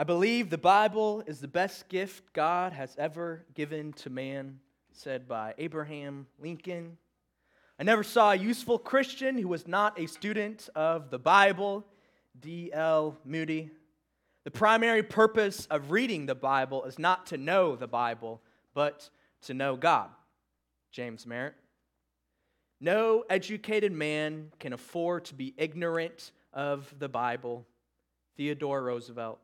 I believe the Bible is the best gift God has ever given to man, said by Abraham Lincoln. I never saw a useful Christian who was not a student of the Bible, D.L. Moody. The primary purpose of reading the Bible is not to know the Bible, but to know God. James Merritt. No educated man can afford to be ignorant of the Bible. Theodore Roosevelt.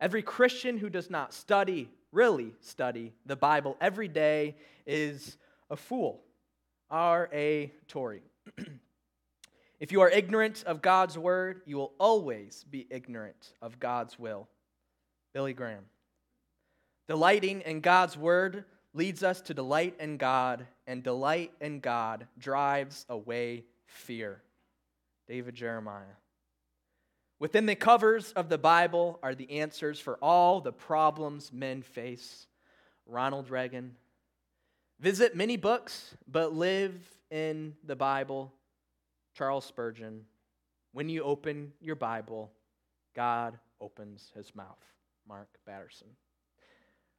Every Christian who does not study, really study, the Bible every day is a fool. R.A. Torrey. if you are ignorant of God's word, you will always be ignorant of God's will. Billy Graham. Delighting in God's word leads us to delight in God, and delight in God drives away fear. David Jeremiah. Within the covers of the Bible are the answers for all the problems men face. Ronald Reagan. Visit many books, but live in the Bible. Charles Spurgeon. When you open your Bible, God opens his mouth. Mark Batterson.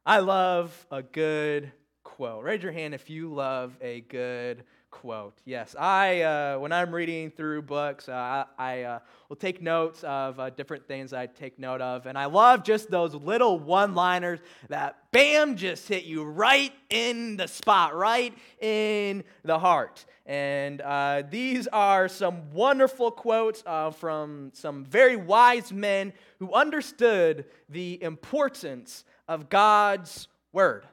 I love a good quote. Raise your hand if you love a good quote. Yes, I uh, when I'm reading through books, uh, I, uh, will take notes of uh, different things I take note of, and I love just those little one-liners that bam just hit you right in the spot, right in the heart. And uh, these are some wonderful quotes uh, from some very wise men who understood the importance of God's word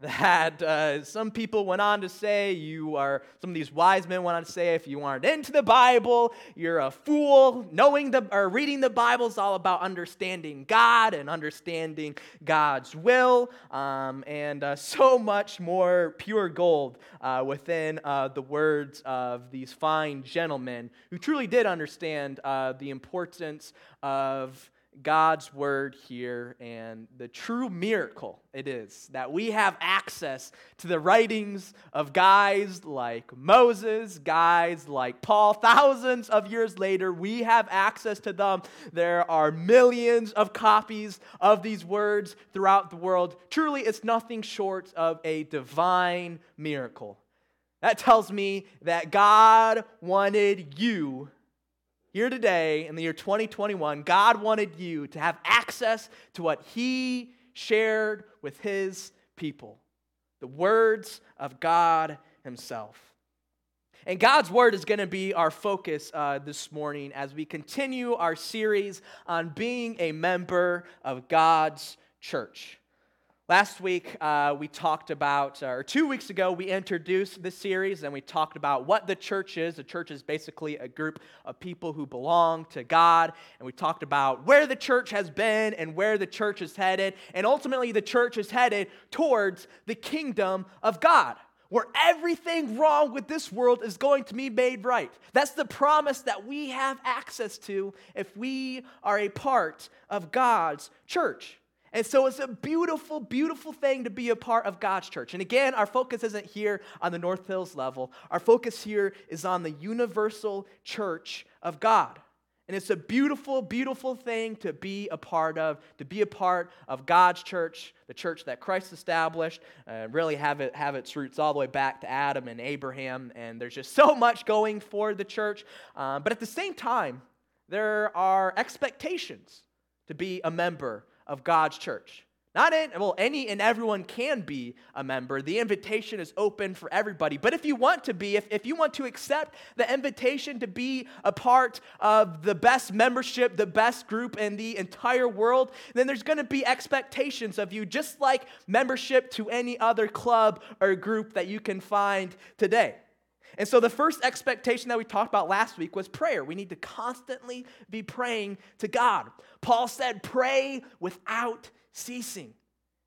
that uh, some people went on to say you are some of these wise men went on to say if you aren't into the bible you're a fool. Knowing the or reading the bible is all about understanding god and understanding god's will um, and uh, so much more pure gold uh, within uh, the words of these fine gentlemen who truly did understand uh, the importance of God's word here and the true miracle it is that we have access to the writings of guys like Moses, guys like Paul. Thousands of years later, we have access to them. There are millions of copies of these words throughout the world. Truly, it's nothing short of a divine miracle. That tells me that God wanted you here today in the year 2021, God wanted you to have access to what He shared with His people the words of God Himself. And God's Word is going to be our focus uh, this morning as we continue our series on being a member of God's church. Last week, uh, we talked about, uh, or two weeks ago, we introduced this series and we talked about what the church is. The church is basically a group of people who belong to God. And we talked about where the church has been and where the church is headed. And ultimately, the church is headed towards the kingdom of God where everything wrong with this world is going to be made right. That's the promise that we have access to if we are a part of God's church. And so it's a beautiful, beautiful thing to be a part of God's church. And again, our focus isn't here on the North Hills level. Our focus here is on the universal church of God. And it's a beautiful, beautiful thing to be a part of, to be a part of God's church, the church that Christ established, and really have, it, have its roots all the way back to Adam and Abraham. And there's just so much going for the church. Um, but at the same time, there are expectations to be a member of God's church. Not in, well, any and everyone can be a member. The invitation is open for everybody. But if you want to be, if, if you want to accept the invitation to be a part of the best membership, the best group in the entire world, then there's going to be expectations of you, just like membership to any other club or group that you can find today. And so, the first expectation that we talked about last week was prayer. We need to constantly be praying to God. Paul said, pray without ceasing.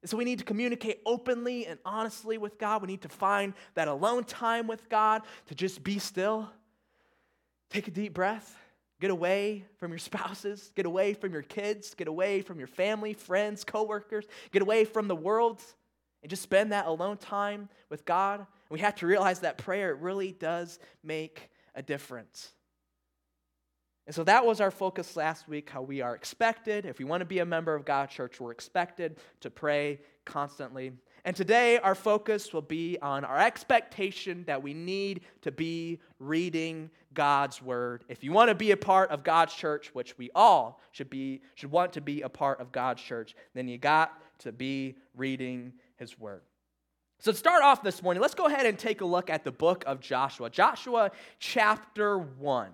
And so, we need to communicate openly and honestly with God. We need to find that alone time with God to just be still, take a deep breath, get away from your spouses, get away from your kids, get away from your family, friends, coworkers, get away from the world, and just spend that alone time with God. We have to realize that prayer really does make a difference. And so that was our focus last week how we are expected, if we want to be a member of God's church, we're expected to pray constantly. And today, our focus will be on our expectation that we need to be reading God's word. If you want to be a part of God's church, which we all should be, should want to be a part of God's church, then you got to be reading his word. So, to start off this morning, let's go ahead and take a look at the book of Joshua. Joshua chapter 1.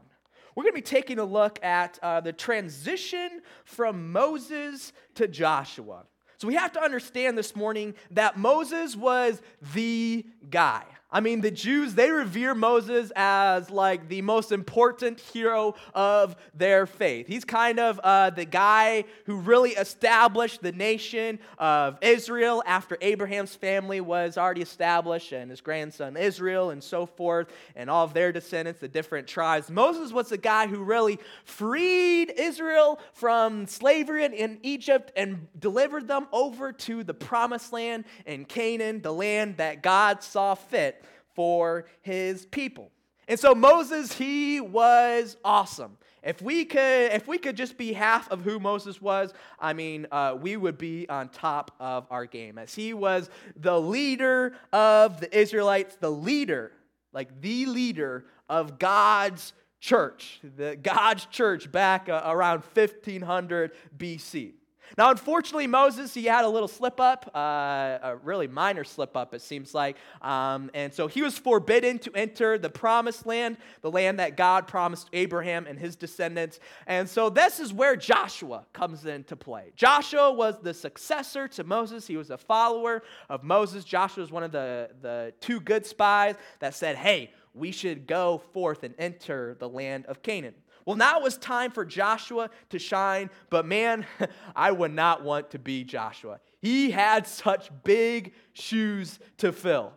We're going to be taking a look at uh, the transition from Moses to Joshua. So we have to understand this morning that Moses was the guy. I mean, the Jews, they revere Moses as like the most important hero of their faith. He's kind of uh, the guy who really established the nation of Israel after Abraham's family was already established and his grandson Israel and so forth, and all of their descendants, the different tribes. Moses was the guy who really freed Israel from slavery in Egypt and delivered them over to the promised land in Canaan, the land that God saw fit for his people. And so Moses, he was awesome. If we could, if we could just be half of who Moses was, I mean, uh, we would be on top of our game. As he was the leader of the Israelites, the leader, like the leader of God's church, the God's church back uh, around 1500 BC. Now, unfortunately, Moses, he had a little slip up, uh, a really minor slip up, it seems like. Um, and so he was forbidden to enter the promised land, the land that God promised Abraham and his descendants. And so this is where Joshua comes into play. Joshua was the successor to Moses, he was a follower of Moses. Joshua was one of the, the two good spies that said, hey, we should go forth and enter the land of Canaan. Well, now it was time for Joshua to shine, but man, I would not want to be Joshua. He had such big shoes to fill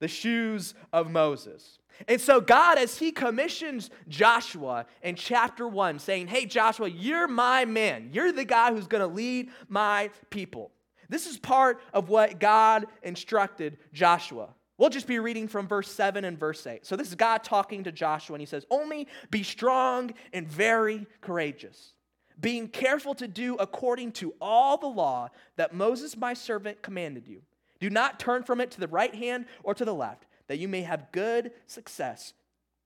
the shoes of Moses. And so, God, as He commissions Joshua in chapter one, saying, Hey, Joshua, you're my man. You're the guy who's going to lead my people. This is part of what God instructed Joshua. We'll just be reading from verse 7 and verse 8. So this is God talking to Joshua, and he says, Only be strong and very courageous, being careful to do according to all the law that Moses my servant commanded you. Do not turn from it to the right hand or to the left, that you may have good success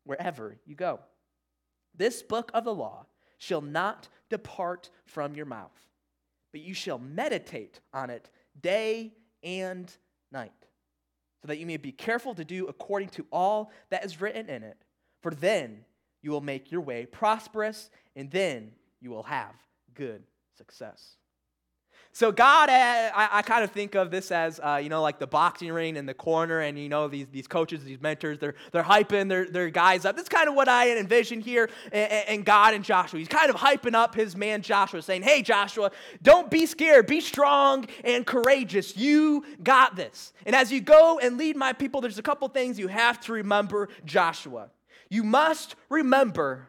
wherever you go. This book of the law shall not depart from your mouth, but you shall meditate on it day and night so that you may be careful to do according to all that is written in it. For then you will make your way prosperous, and then you will have good success. So God, uh, I, I kind of think of this as, uh, you know, like the boxing ring in the corner, and you know these, these coaches, these mentors, they're they're hyping their, their guys up. That's kind of what I envision here, and God and Joshua. He's kind of hyping up his man Joshua, saying, "Hey, Joshua, don't be scared. Be strong and courageous. You got this." And as you go and lead my people, there's a couple things you have to remember, Joshua. You must remember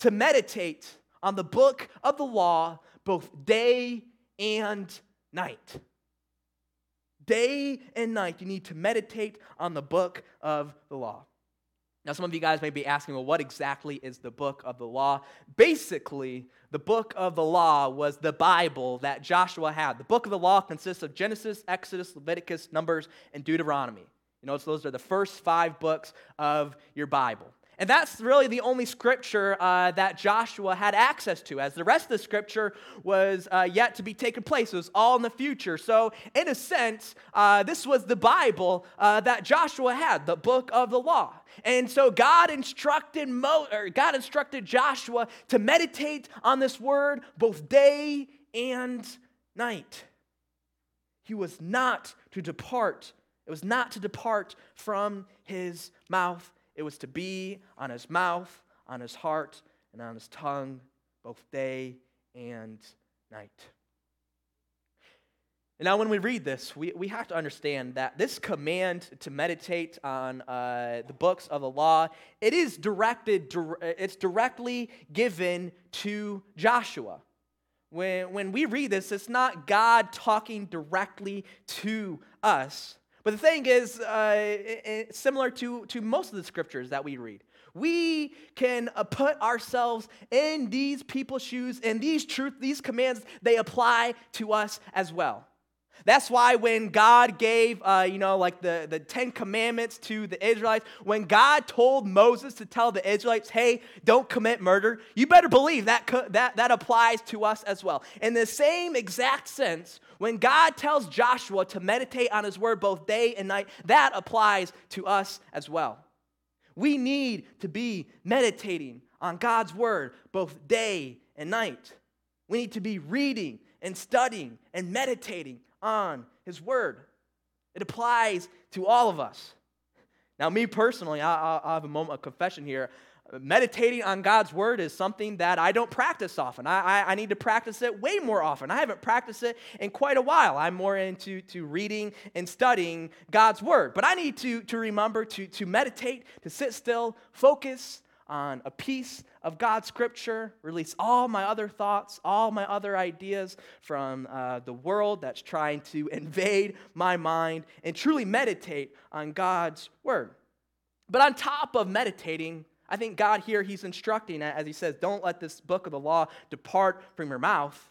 to meditate on the book of the law both day and night. Day and night, you need to meditate on the book of the law. Now, some of you guys may be asking, well, what exactly is the book of the law? Basically, the book of the law was the Bible that Joshua had. The book of the law consists of Genesis, Exodus, Leviticus, Numbers, and Deuteronomy. You know, those are the first five books of your Bible. And that's really the only scripture uh, that Joshua had access to, as the rest of the scripture was uh, yet to be taken place. It was all in the future. So, in a sense, uh, this was the Bible uh, that Joshua had, the book of the law. And so God instructed Mo- or God instructed Joshua to meditate on this word both day and night. He was not to depart. It was not to depart from his mouth it was to be on his mouth, on his heart, and on his tongue, both day and night. And now, when we read this, we, we have to understand that this command to meditate on uh, the books of the law, it is directed, it's directly given to Joshua. When, when we read this, it's not God talking directly to us, but the thing is, uh, similar to, to most of the scriptures that we read, we can uh, put ourselves in these people's shoes, and these truth, these commands, they apply to us as well. That's why when God gave, uh, you know, like the, the Ten Commandments to the Israelites, when God told Moses to tell the Israelites, hey, don't commit murder, you better believe that, co- that, that applies to us as well. In the same exact sense, when God tells Joshua to meditate on his word both day and night, that applies to us as well. We need to be meditating on God's word both day and night. We need to be reading and studying and meditating on His Word. It applies to all of us. Now, me personally, I, I have a moment of confession here. Meditating on God's Word is something that I don't practice often. I, I, I, need to practice it way more often. I haven't practiced it in quite a while. I'm more into to reading and studying God's Word. But I need to, to remember to, to meditate, to sit still, focus, on a piece of God's scripture, release all my other thoughts, all my other ideas from uh, the world that's trying to invade my mind, and truly meditate on God's word. But on top of meditating, I think God here, He's instructing, that as He says, don't let this book of the law depart from your mouth.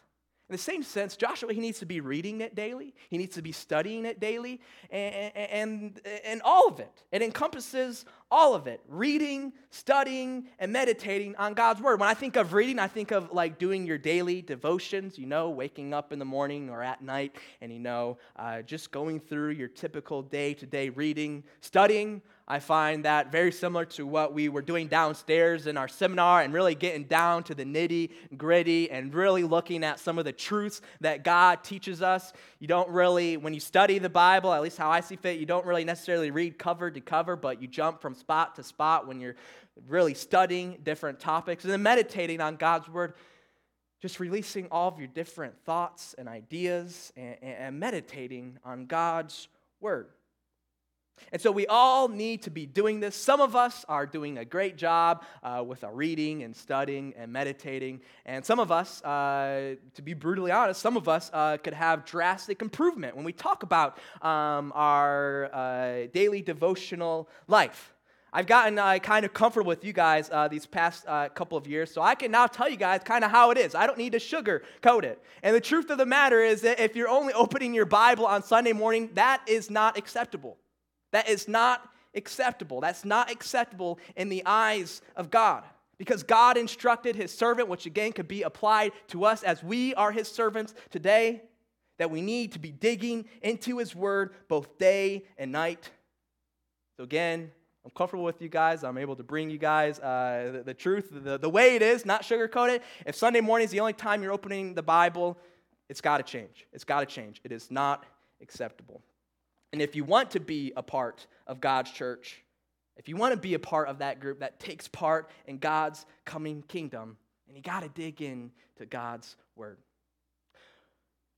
In the same sense, Joshua, he needs to be reading it daily. He needs to be studying it daily, and, and, and all of it. It encompasses all of it reading, studying, and meditating on God's Word. When I think of reading, I think of like doing your daily devotions, you know, waking up in the morning or at night, and you know, uh, just going through your typical day to day reading, studying. I find that very similar to what we were doing downstairs in our seminar and really getting down to the nitty gritty and really looking at some of the truths that God teaches us. You don't really, when you study the Bible, at least how I see fit, you don't really necessarily read cover to cover, but you jump from spot to spot when you're really studying different topics and then meditating on God's Word just releasing all of your different thoughts and ideas and, and, meditating on God's word. And so we all need to be doing this. Some of us are doing a great job uh, with our reading and studying and meditating. And some of us, uh, to be brutally honest, some of us uh, could have drastic improvement when we talk about um, our uh, daily devotional life. I've gotten uh, kind of comfortable with you guys uh, these past uh, couple of years, so I can now tell you guys kind of how it is. I don't need to sugarcoat it. And the truth of the matter is that if you're only opening your Bible on Sunday morning, that is not acceptable. That is not acceptable. That's not acceptable in the eyes of God. Because God instructed his servant, which again could be applied to us as we are his servants today, that we need to be digging into his word both day and night. So, again, I'm comfortable with you guys. I'm able to bring you guys uh, the, the, truth, the, the way it is, not sugarcoat it. If Sunday morning is the only time you're opening the Bible, it's got to change. It's got to change. It is not acceptable. And if you want to be a part of God's church, if you want to be a part of that group that takes part in God's coming kingdom, and you got to dig in to God's word.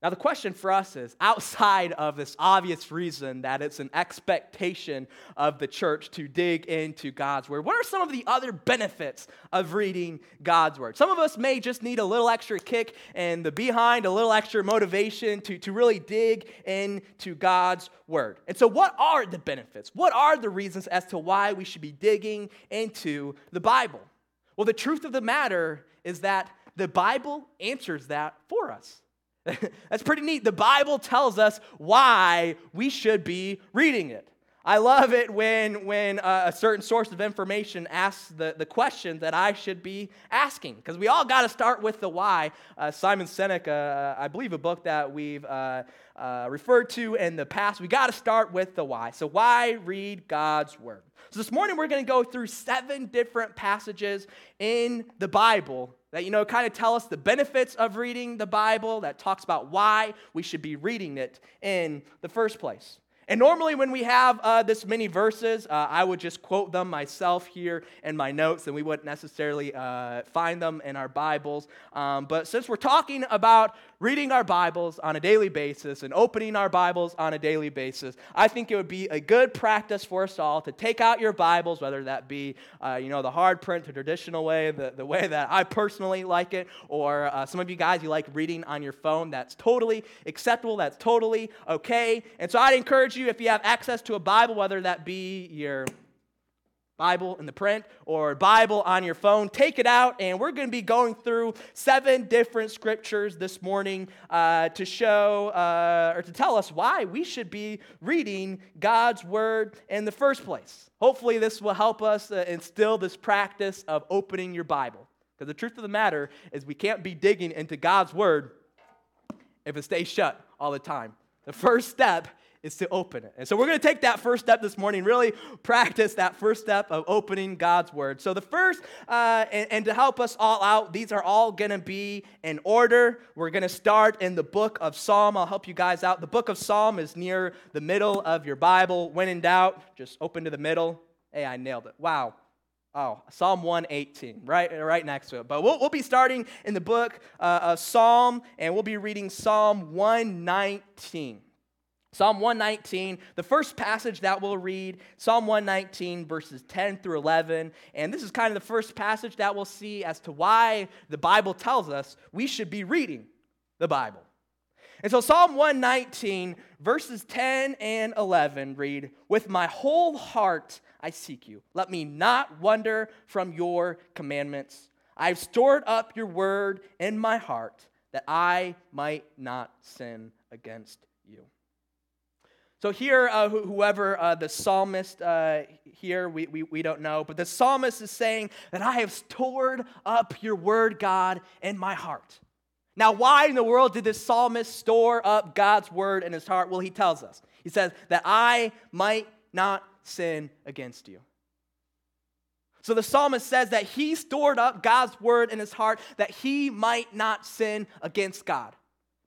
Now, the question for us is outside of this obvious reason that it's an expectation of the church to dig into God's Word, what are some of the other benefits of reading God's Word? Some of us may just need a little extra kick and the behind, a little extra motivation to, to really dig into God's Word. And so, what are the benefits? What are the reasons as to why we should be digging into the Bible? Well, the truth of the matter is that the Bible answers that for us. That's pretty neat. The Bible tells us why we should be reading it. I love it when, when uh, a certain source of information asks the, the question that I should be asking, because we all got to start with the why. Uh, Simon Sinek, uh, I believe a book that we've uh, uh, referred to in the past, we got to start with the why. So, why read God's Word? So, this morning we're going to go through seven different passages in the Bible that, you know, kind of tell us the benefits of reading the Bible, that talks about why we should be reading it in the first place. And normally, when we have uh, this many verses, uh, I would just quote them myself here in my notes, and we wouldn't necessarily uh, find them in our Bibles. Um, but since we're talking about reading our Bibles on a daily basis and opening our Bibles on a daily basis, I think it would be a good practice for us all to take out your Bibles, whether that be, uh, you know, the hard print, the traditional way, the, the way that I personally like it, or uh, some of you guys, you like reading on your phone. That's totally acceptable. That's totally okay. And so I'd encourage you, if you have access to a Bible, whether that be your Bible in the print or Bible on your phone, take it out, and we're going to be going through seven different scriptures this morning uh, to show uh, or to tell us why we should be reading God's Word in the first place. Hopefully, this will help us uh, instill this practice of opening your Bible. Because the truth of the matter is, we can't be digging into God's Word if it stays shut all the time. The first step is to open it. And so we're going to take that first step this morning, really practice that first step of opening God's Word. So the first, uh, and, and to help us all out, these are all going to be in order. We're going to start in the book of Psalm. I'll help you guys out. The book of Psalm is near the middle of your Bible. When in doubt, just open to the middle. Hey, I nailed it. Wow. Oh, Psalm 118, right, right next to it. But we'll, we'll be starting in the book uh, of Psalm, and we'll be reading Psalm 119. Psalm 119, the first passage that we'll read, Psalm 119, verses 10 through 11. And this is kind of the first passage that we'll see as to why the Bible tells us we should be reading the Bible. And so, Psalm 119, verses 10 and 11 read, With my whole heart I seek you. Let me not wander from your commandments. I've stored up your word in my heart that I might not sin against you. So here, uh, whoever uh, the psalmist uh, here, we, we, we don't know, but the psalmist is saying that I have stored up your word, God, in my heart. Now, why in the world did this psalmist store up God's word in his heart? Well, he tells us. He says, that I might not sin against you. So the psalmist says that he stored up God's word in his heart that he might not sin against God.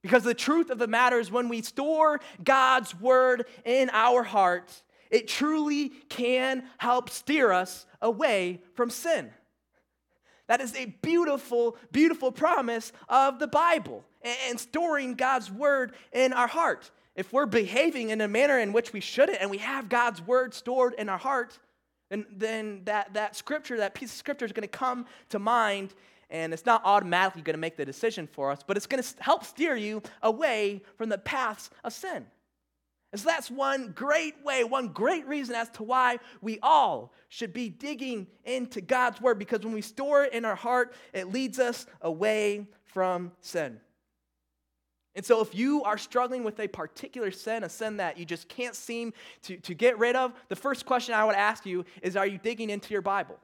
Because the truth of the matter is, when we store God's word in our hearts, it truly can help steer us away from sin. That is a beautiful, beautiful promise of the Bible and storing God's word in our heart. If we're behaving in a manner in which we shouldn't and we have God's word stored in our heart, then, then that, that scripture, that piece of scripture is going to come to mind and it's not automatically going to make the decision for us, but it's going to help steer you away from the paths of sin. And so that's one great way, one great reason as to why we all should be digging into God's word because when we store it in our heart, it leads us away from sin. And so, if you are struggling with a particular sin, a sin that you just can't seem to, to get rid of, the first question I would ask you is Are you digging into your Bible?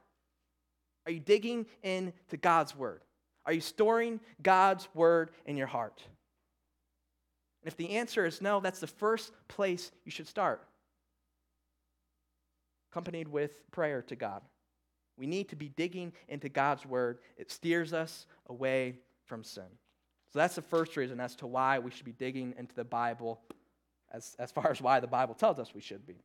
Are you digging into God's word? Are you storing God's word in your heart? And if the answer is no, that's the first place you should start, accompanied with prayer to God. We need to be digging into God's word, it steers us away from sin. So that's the first reason as to why we should be digging into the Bible, as, as far as why the Bible tells us we should be.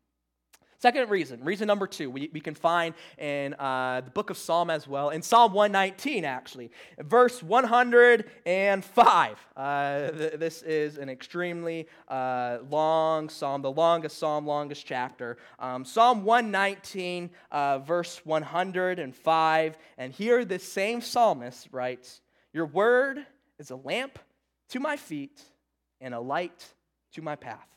Second reason, reason number two, we, we can find in uh, the book of Psalm as well, in Psalm 119, actually, verse 105. Uh, th- this is an extremely uh, long psalm, the longest psalm, longest chapter. Um, psalm 119, uh, verse 105. And here, this same psalmist writes, Your word is a lamp to my feet and a light to my path.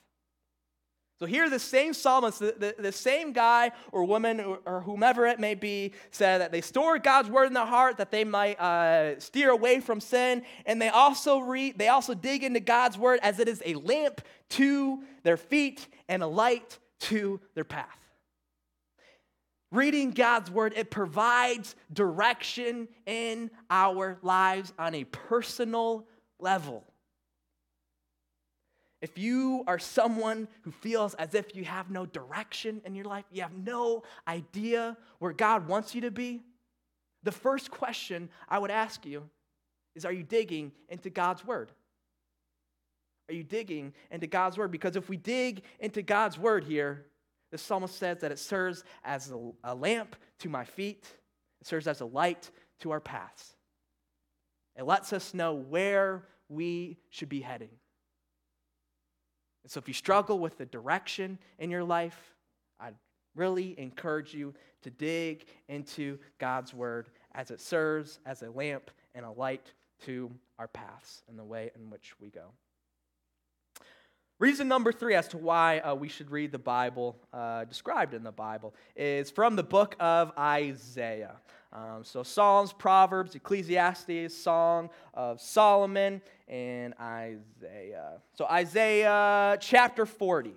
So here, the same psalmist, the, the, the, same guy or woman or, or, whomever it may be, said that they store God's word in their heart that they might uh, steer away from sin, and they also read, they also dig into God's word as it is a lamp to their feet and a light to their path. Reading God's word, it provides direction in our lives on a personal level. If you are someone who feels as if you have no direction in your life, you have no idea where God wants you to be, the first question I would ask you is Are you digging into God's Word? Are you digging into God's Word? Because if we dig into God's Word here, the psalmist says that it serves as a, lamp to my feet, it serves as a light to our paths. It lets us know where we should be heading. And so if you struggle with the direction in your life, I'd really encourage you to dig into God's word as it serves as a lamp and a light to our paths and the way in which we go. Reason number three as to why uh, we should read the Bible uh, described in the Bible is from the book of Isaiah. Um, so, Psalms, Proverbs, Ecclesiastes, Song of Solomon, and Isaiah. So, Isaiah chapter 40.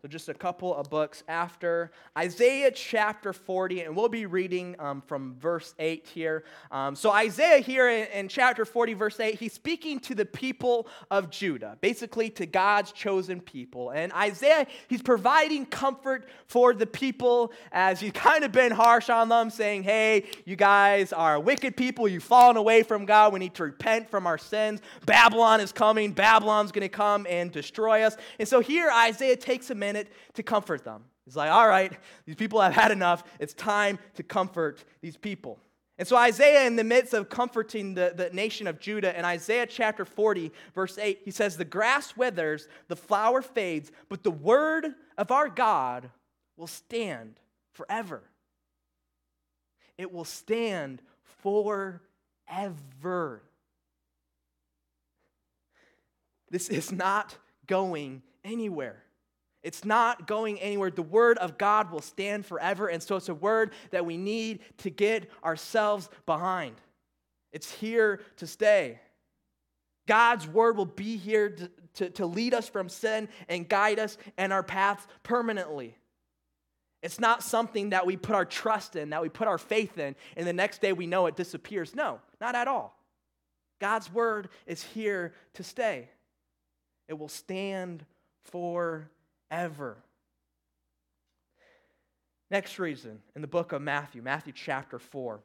So, just a couple of books after Isaiah chapter 40, and we'll be reading um, from verse 8 here. Um, so, Isaiah here in, in, chapter 40, verse 8, he's speaking to the people of Judah, basically to God's chosen people. And Isaiah, he's providing comfort for the people as he's kind of been harsh on them, saying, Hey, you guys are wicked people. You've fallen away from God. We need to repent from our sins. Babylon is coming. Babylon's going to come and destroy us. And so, here Isaiah takes a minute minute to comfort them. He's like, all right, these people have had enough. It's time to comfort these people. And so, Isaiah, in the midst of comforting the, the nation of Judah, in Isaiah chapter 40, verse 8, he says, The grass withers, the flower fades, but the word of our God will stand forever. It will stand forever. This is not going anywhere. It's not going anywhere. The word of God will stand forever. And so it's a word that we need to get ourselves behind. It's here to stay. God's word will be here to, to, to, lead us from sin and guide us and our paths permanently. It's not something that we put our trust in, that we put our faith in, and the next day we know it disappears. No, not at all. God's word is here to stay, it will stand for ever. Next reason in the book of Matthew, Matthew chapter 4,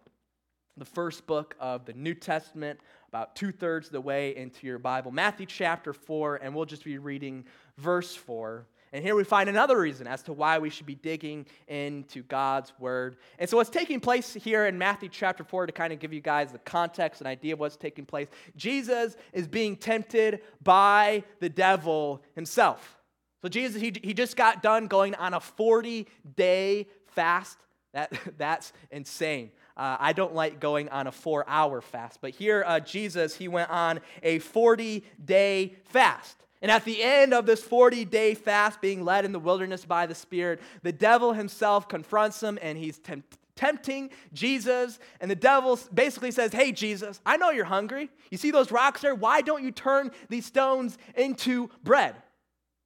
the first book of the New Testament, about two thirds of the way into your Bible. Matthew chapter 4, and we'll just be reading verse 4. And here we find another reason as to why we should be digging into God's word. And so, what's taking place here in Matthew chapter 4, to kind of give you guys the context and idea of what's taking place, Jesus is being tempted by the devil himself. So Jesus, he, he just got done going on a 40 day fast. That, that's insane. Uh, I don't like going on a four hour fast. But here, uh, Jesus, he went on a 40 day fast. And at the end of this 40 day fast, being led in the wilderness by the Spirit, the devil himself confronts him and he's tempt- tempting Jesus. And the devil basically says, Hey, Jesus, I know you're hungry. You see those rocks there? Why don't you turn these stones into bread?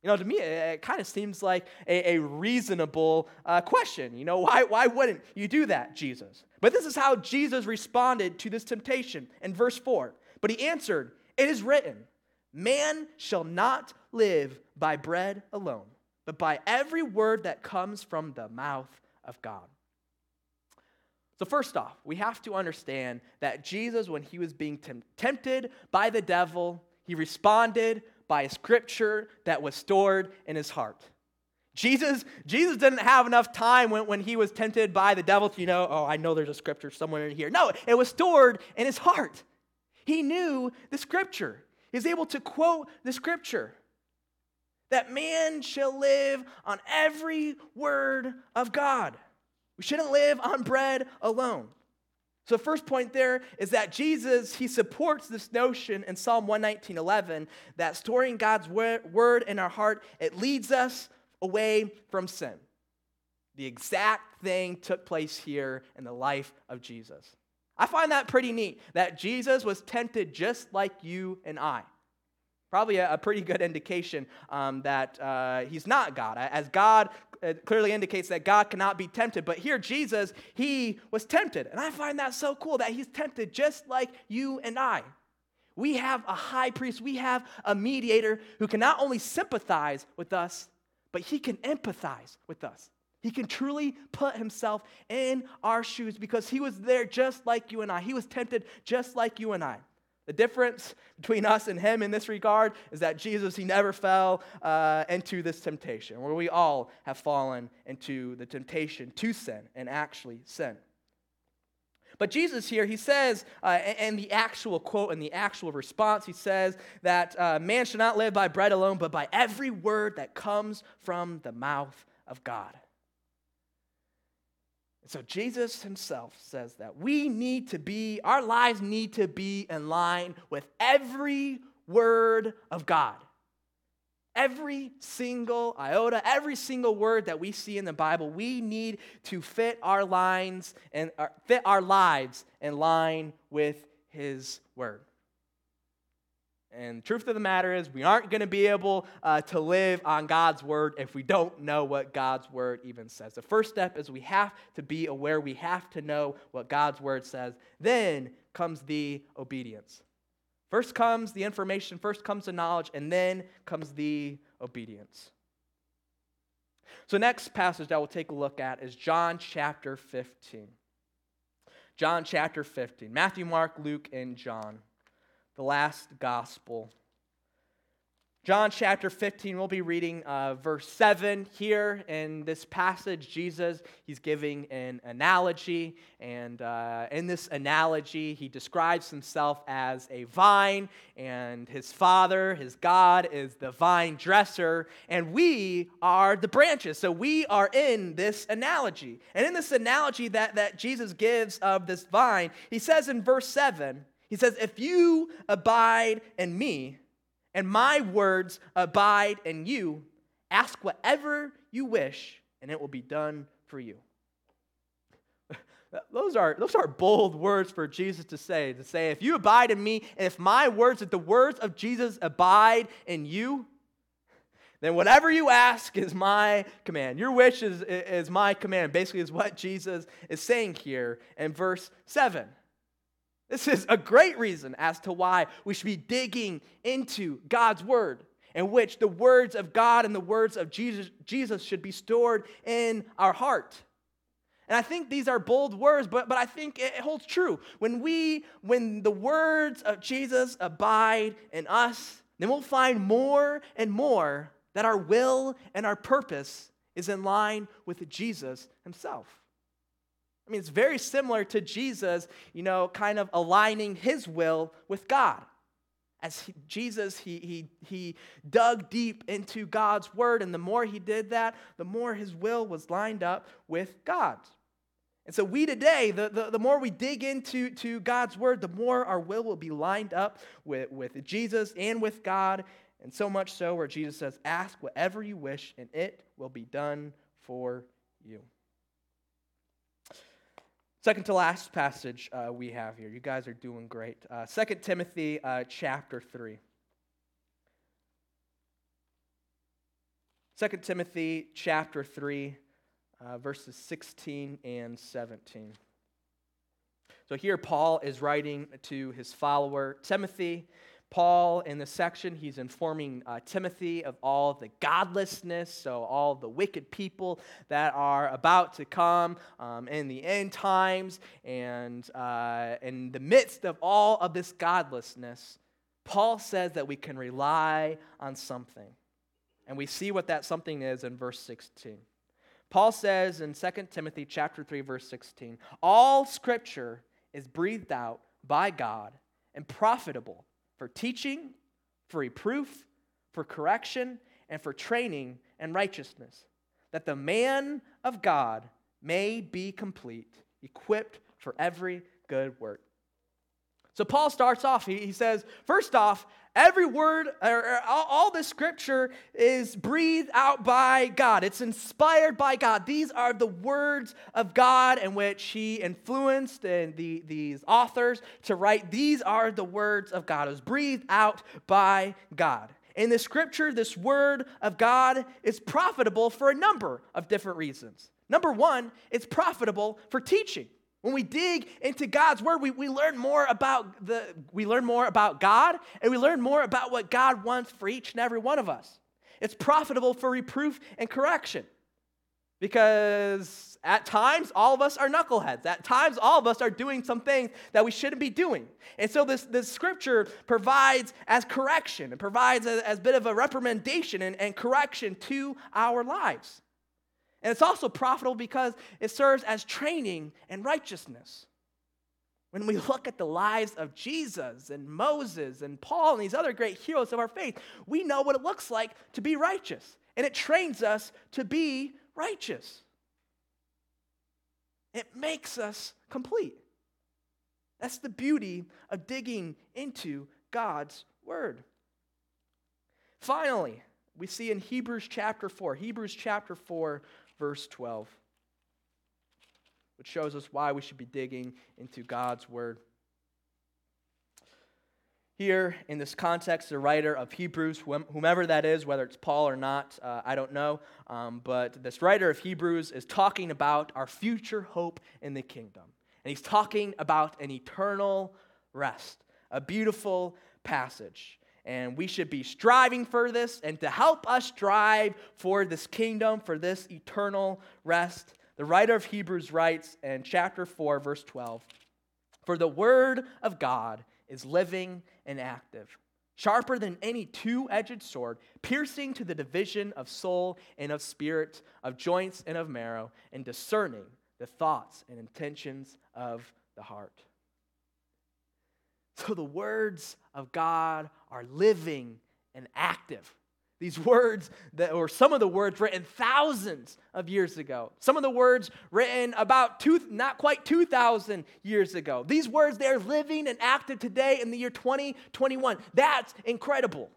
You know, to me, it, it kind of seems like a, a reasonable uh, question. You know, why, why wouldn't you do that, Jesus? But this is how Jesus responded to this temptation in verse 4. But he answered, It is written, Man shall not live by bread alone, but by every word that comes from the mouth of God. So, first off, we have to understand that Jesus, when he was being tempted by the devil, he responded by a scripture that was stored in his heart. Jesus, Jesus didn't have enough time when, when he was tempted by the devil to, you know, oh, I know there's a scripture somewhere in here. No, it was stored in his heart. He knew the scripture. He was able to quote the scripture that man shall live on every word of God. We shouldn't live on bread alone. So the first point there is that Jesus, he supports this notion in Psalm 119, 11, that storing God's word in our heart, it leads us away from sin. The exact thing took place here in the life of Jesus. I find that pretty neat that Jesus was tempted just like you and I. Probably a, a pretty good indication um, that uh, he's not God. As God uh, clearly indicates that God cannot be tempted. But here, Jesus, he was tempted. And I find that so cool that he's tempted just like you and I. We have a high priest, we have a mediator who can not only sympathize with us, but he can empathize with us. He can truly put himself in our shoes because he was there just like you and I. He was tempted just like you and I. The difference between us and him in this regard is that Jesus, he never fell uh, into this temptation, where we all have fallen into the temptation to sin and actually sin. But Jesus here, he says, uh, and the actual quote and the actual response, he says that uh, man should not live by bread alone, but by every word that comes from the mouth of God. So Jesus himself says that we need to be, our lives need to be in line with every word of God. Every single iota, every single word that we see in the Bible, we need to fit our lines and uh, fit our lives in line with His word. And the truth of the matter is, we aren't going to be able uh, to live on God's word if we don't know what God's word even says. The first step is we have to be aware, we have to know what God's word says. Then comes the obedience. First comes the information, first comes the knowledge, and then comes the obedience. So, next passage that we'll take a look at is John chapter 15. John chapter 15. Matthew, Mark, Luke, and John. The last gospel John chapter 15, we'll be reading uh, verse 7 here in this passage. Jesus, he's giving an analogy, and uh, in this analogy, he describes himself as a vine, and his father, his God, is the vine dresser, and we are the branches. So we are in this analogy. And in this analogy that, that Jesus gives of this vine, he says in verse 7, he says, If you abide in me, and my words abide in you. Ask whatever you wish, and it will be done for you. Those are, those are bold words for Jesus to say. To say, if you abide in me, and if my words, if the words of Jesus abide in you, then whatever you ask is my command. Your wish is, is my command, basically, is what Jesus is saying here in verse 7. This is a great reason as to why we should be digging into God's word, in which the words of God and the words of Jesus, Jesus should be stored in our heart. And I think these are bold words, but, but I think it holds true. When we, when the words of Jesus abide in us, then we'll find more and more that our will and our purpose is in line with Jesus himself. I mean, it's very similar to Jesus, you know, kind of aligning his will with God. As he, Jesus, he, he, he dug deep into God's word, and the more he did that, the more his will was lined up with God's. And so, we today, the, the, the, more we dig into to God's word, the more our will will be lined up with, with Jesus and with God. And so much so, where Jesus says, Ask whatever you wish, and it will be done for you. Second to last passage uh, we have here. You guys are doing great. Uh, 2 Timothy uh, chapter 3. 2 Timothy chapter 3, uh, verses 16 and 17. So here, Paul is writing to his follower Timothy. Paul, in this section, he's informing uh, Timothy of all the godlessness, so all the wicked people that are about to come um, in the end times. And uh, in the midst of all of this godlessness, Paul says that we can rely on something. And we see what that something is in verse 16. Paul says in 2 Timothy chapter 3 verse 16, all scripture is breathed out by God and profitable for teaching, for reproof, for correction, and for training in righteousness, that the man of God may be complete, equipped for every good work. So Paul starts off, he, he says, first off, every word, or, all, this scripture is breathed out by God. It's inspired by God. These are the words of God in which he influenced and the, these authors to write. These are the words of God. It was breathed out by God. In the scripture, this word of God is profitable for a number of different reasons. Number one, it's profitable for teaching. When we dig into God's word, we, we learn more about the we learn more about God and we learn more about what God wants for each and every one of us. It's profitable for reproof and correction. Because at times all of us are knuckleheads. At times all of us are doing some things that we shouldn't be doing. And so this, this scripture provides as correction, it provides as, as a bit of a reprimandation and, and correction to our lives. And it's also profitable because it serves as training in righteousness. When we look at the lives of Jesus and Moses and Paul and these other great heroes of our faith, we know what it looks like to be righteous. And it trains us to be righteous. It makes us complete. That's the beauty of digging into God's Word. Finally, we see in Hebrews chapter 4, Hebrews chapter 4, verse 12, which shows us why we should be digging into God's word. Here, in this context, the writer of Hebrews, whomever that is, whether it's Paul or not, uh, I don't know, um, but this writer of Hebrews is talking about our future hope in the kingdom. And he's talking about an eternal rest, a beautiful passage. And we should be striving for this, and to help us strive for this kingdom, for this eternal rest, the writer of Hebrews writes in chapter 4, verse 12 For the word of God is living and active, sharper than any two edged sword, piercing to the division of soul and of spirit, of joints and of marrow, and discerning the thoughts and intentions of the heart. So the words of God are living and active. These words, that, or some of the words written thousands of years ago. Some of the words written about two, not quite 2,000 years ago. These words, they're living and active today in the year 2021. That's incredible.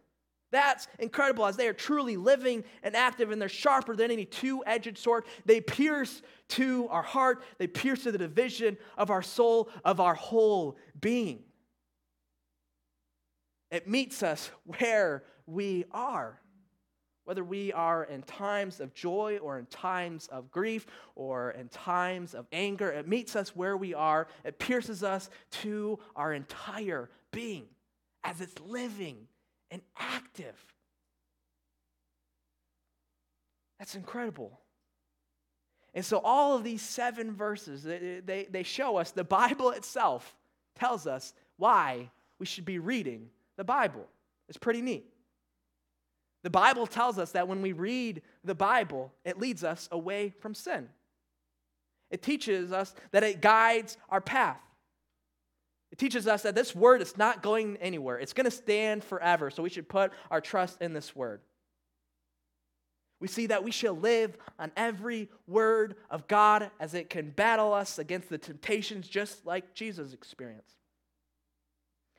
That's incredible as they are truly living and active and they're sharper than any two edged sword. They pierce to our heart, they pierce to the division of our soul, of our whole being. It meets us where we are whether we are in times of joy or in times of grief or in times of anger, it meets us where we are. It pierces us to our entire being as it's living and active. That's incredible. And so, all of these seven verses, they, they, they show us the Bible itself tells us why we should be reading the Bible. It's pretty neat. The Bible tells us that when we read the Bible, it leads us away from sin. It teaches us that it guides our path. It teaches us that this word is not going anywhere, it's going to stand forever. So we should put our trust in this word. We see that we shall live on every word of God as it can battle us against the temptations just like Jesus experienced.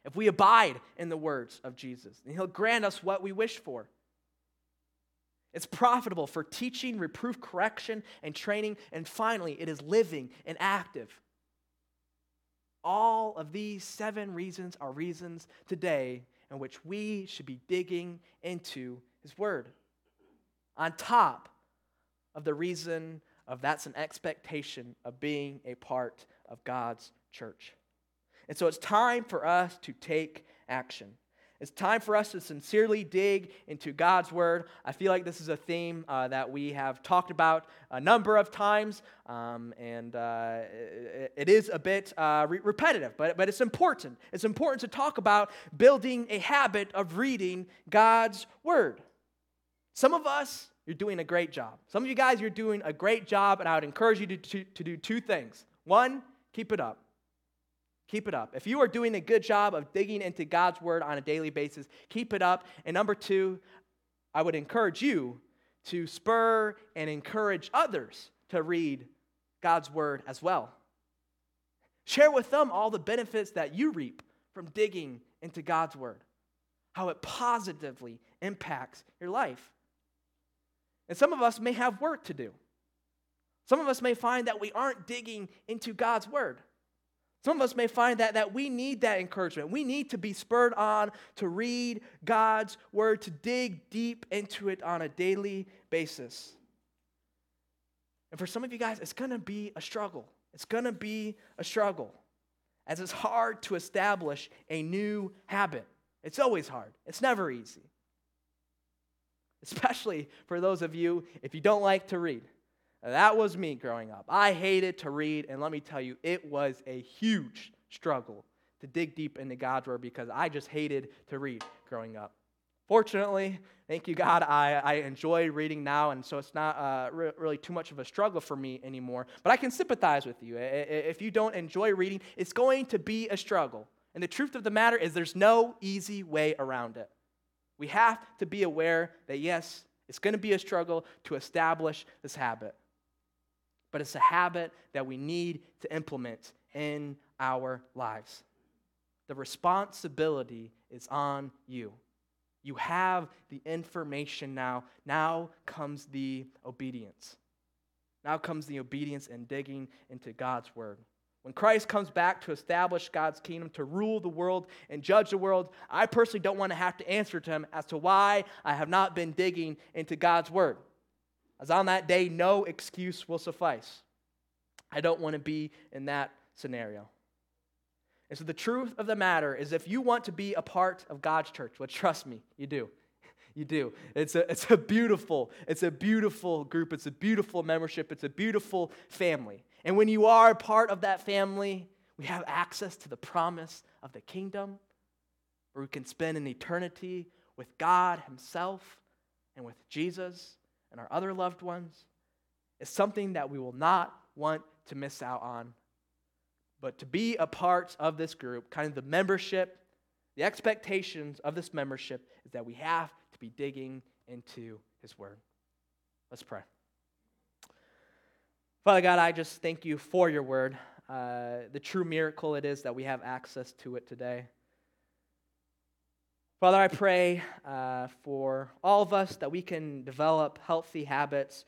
If we abide in the words of Jesus, and He'll grant us what we wish for. It's profitable for teaching, reproof, correction, and training. And finally, it is living and active. All of these seven reasons are reasons today in which we should be digging into His Word. On top of the reason of that's an expectation of being a part of God's church. And so it's time for us to take action. It's time for us to sincerely dig into God's Word. I feel like this is a theme uh, that we have talked about a number of times, um, and uh, it, it is a bit uh, re- repetitive, but, but it's important. It's important to talk about building a habit of reading God's Word. Some of us, you're doing a great job. Some of you guys, you're doing a great job, and I would encourage you to, to, to do two things. One, keep it up. Keep it up. If you are doing a good job of digging into God's word on a daily basis, keep it up. And number two, I would encourage you to spur and encourage others to read God's word as well. Share with them all the benefits that you reap from digging into God's word, how it positively impacts your life. And some of us may have work to do. Some of us may find that we aren't digging into God's word. Some of us may find that, that we need that encouragement. We need to be spurred on to read God's word, to dig deep into it on a daily basis. And for some of you guys, it's going to be a struggle. It's going to be a struggle as it's hard to establish a new habit. It's always hard, it's never easy. Especially for those of you, if you don't like to read. That was me growing up. I hated to read, and let me tell you, it was a huge struggle to dig deep into God's Word because I just hated to read growing up. Fortunately, thank you, God, I, I enjoy reading now, and so it's not uh, re- really too much of a struggle for me anymore. But I can sympathize with you. If you don't enjoy reading, it's going to be a struggle. And the truth of the matter is, there's no easy way around it. We have to be aware that, yes, it's going to be a struggle to establish this habit but it's a habit that we need to implement in our lives. The responsibility is on you. You have the information now. Now comes the obedience. Now comes the obedience and digging into God's word. When Christ comes back to establish God's kingdom, to rule the world and judge the world, I personally don't want to have to answer to him as to why I have not been digging into God's word. As on that day, no excuse will suffice. I don't want to be in that scenario. And so the truth of the matter is if you want to be a part of God's church, well, trust me, you do. You do. It's a, it's a beautiful, it's a beautiful group. It's a beautiful membership. It's a beautiful family. And when you are a part of that family, we have access to the promise of the kingdom where we can spend an eternity with God Himself and with Jesus and our other loved ones. is something that we will not want to miss out on. But to be a part of this group, kind of the membership, the expectations of this membership is that we have to be digging into His Word. Let's pray. Father God, I just thank you for your word, uh, the true miracle it is that we have access to it today. Father, I pray uh, for all of us that we can develop healthy habits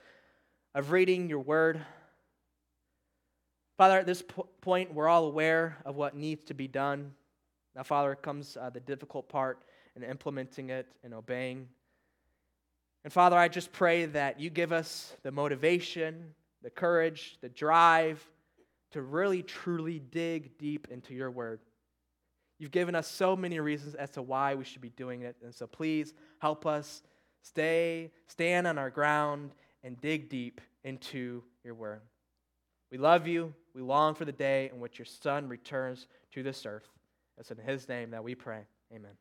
of reading your word. Father, at this po- point, we're all aware of what needs to be done. Now, Father, comes uh, the difficult part in implementing it and obeying. And Father, I just pray that you give us the motivation the courage, the drive to really truly dig deep into your word. You've given us so many reasons as to why we should be doing it. And so please help us stay, stand on our ground and dig deep into your word. We love you. We long for the day in which your son returns to this earth. It's in his name that we pray. Amen.